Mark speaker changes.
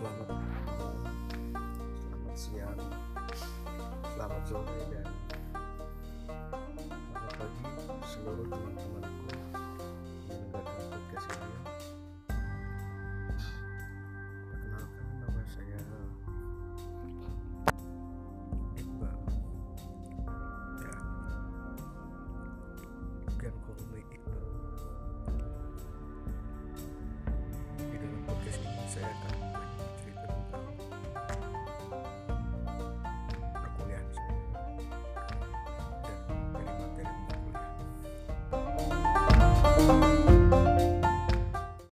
Speaker 1: selamat. Selamat siang. Selamat sore dan selamat pagi seluruh teman-temanku mendengarkan podcast ini. perkenalkan nama saya Iqbal. Ya, you can call Iqbal. Di dalam podcast ini saya akan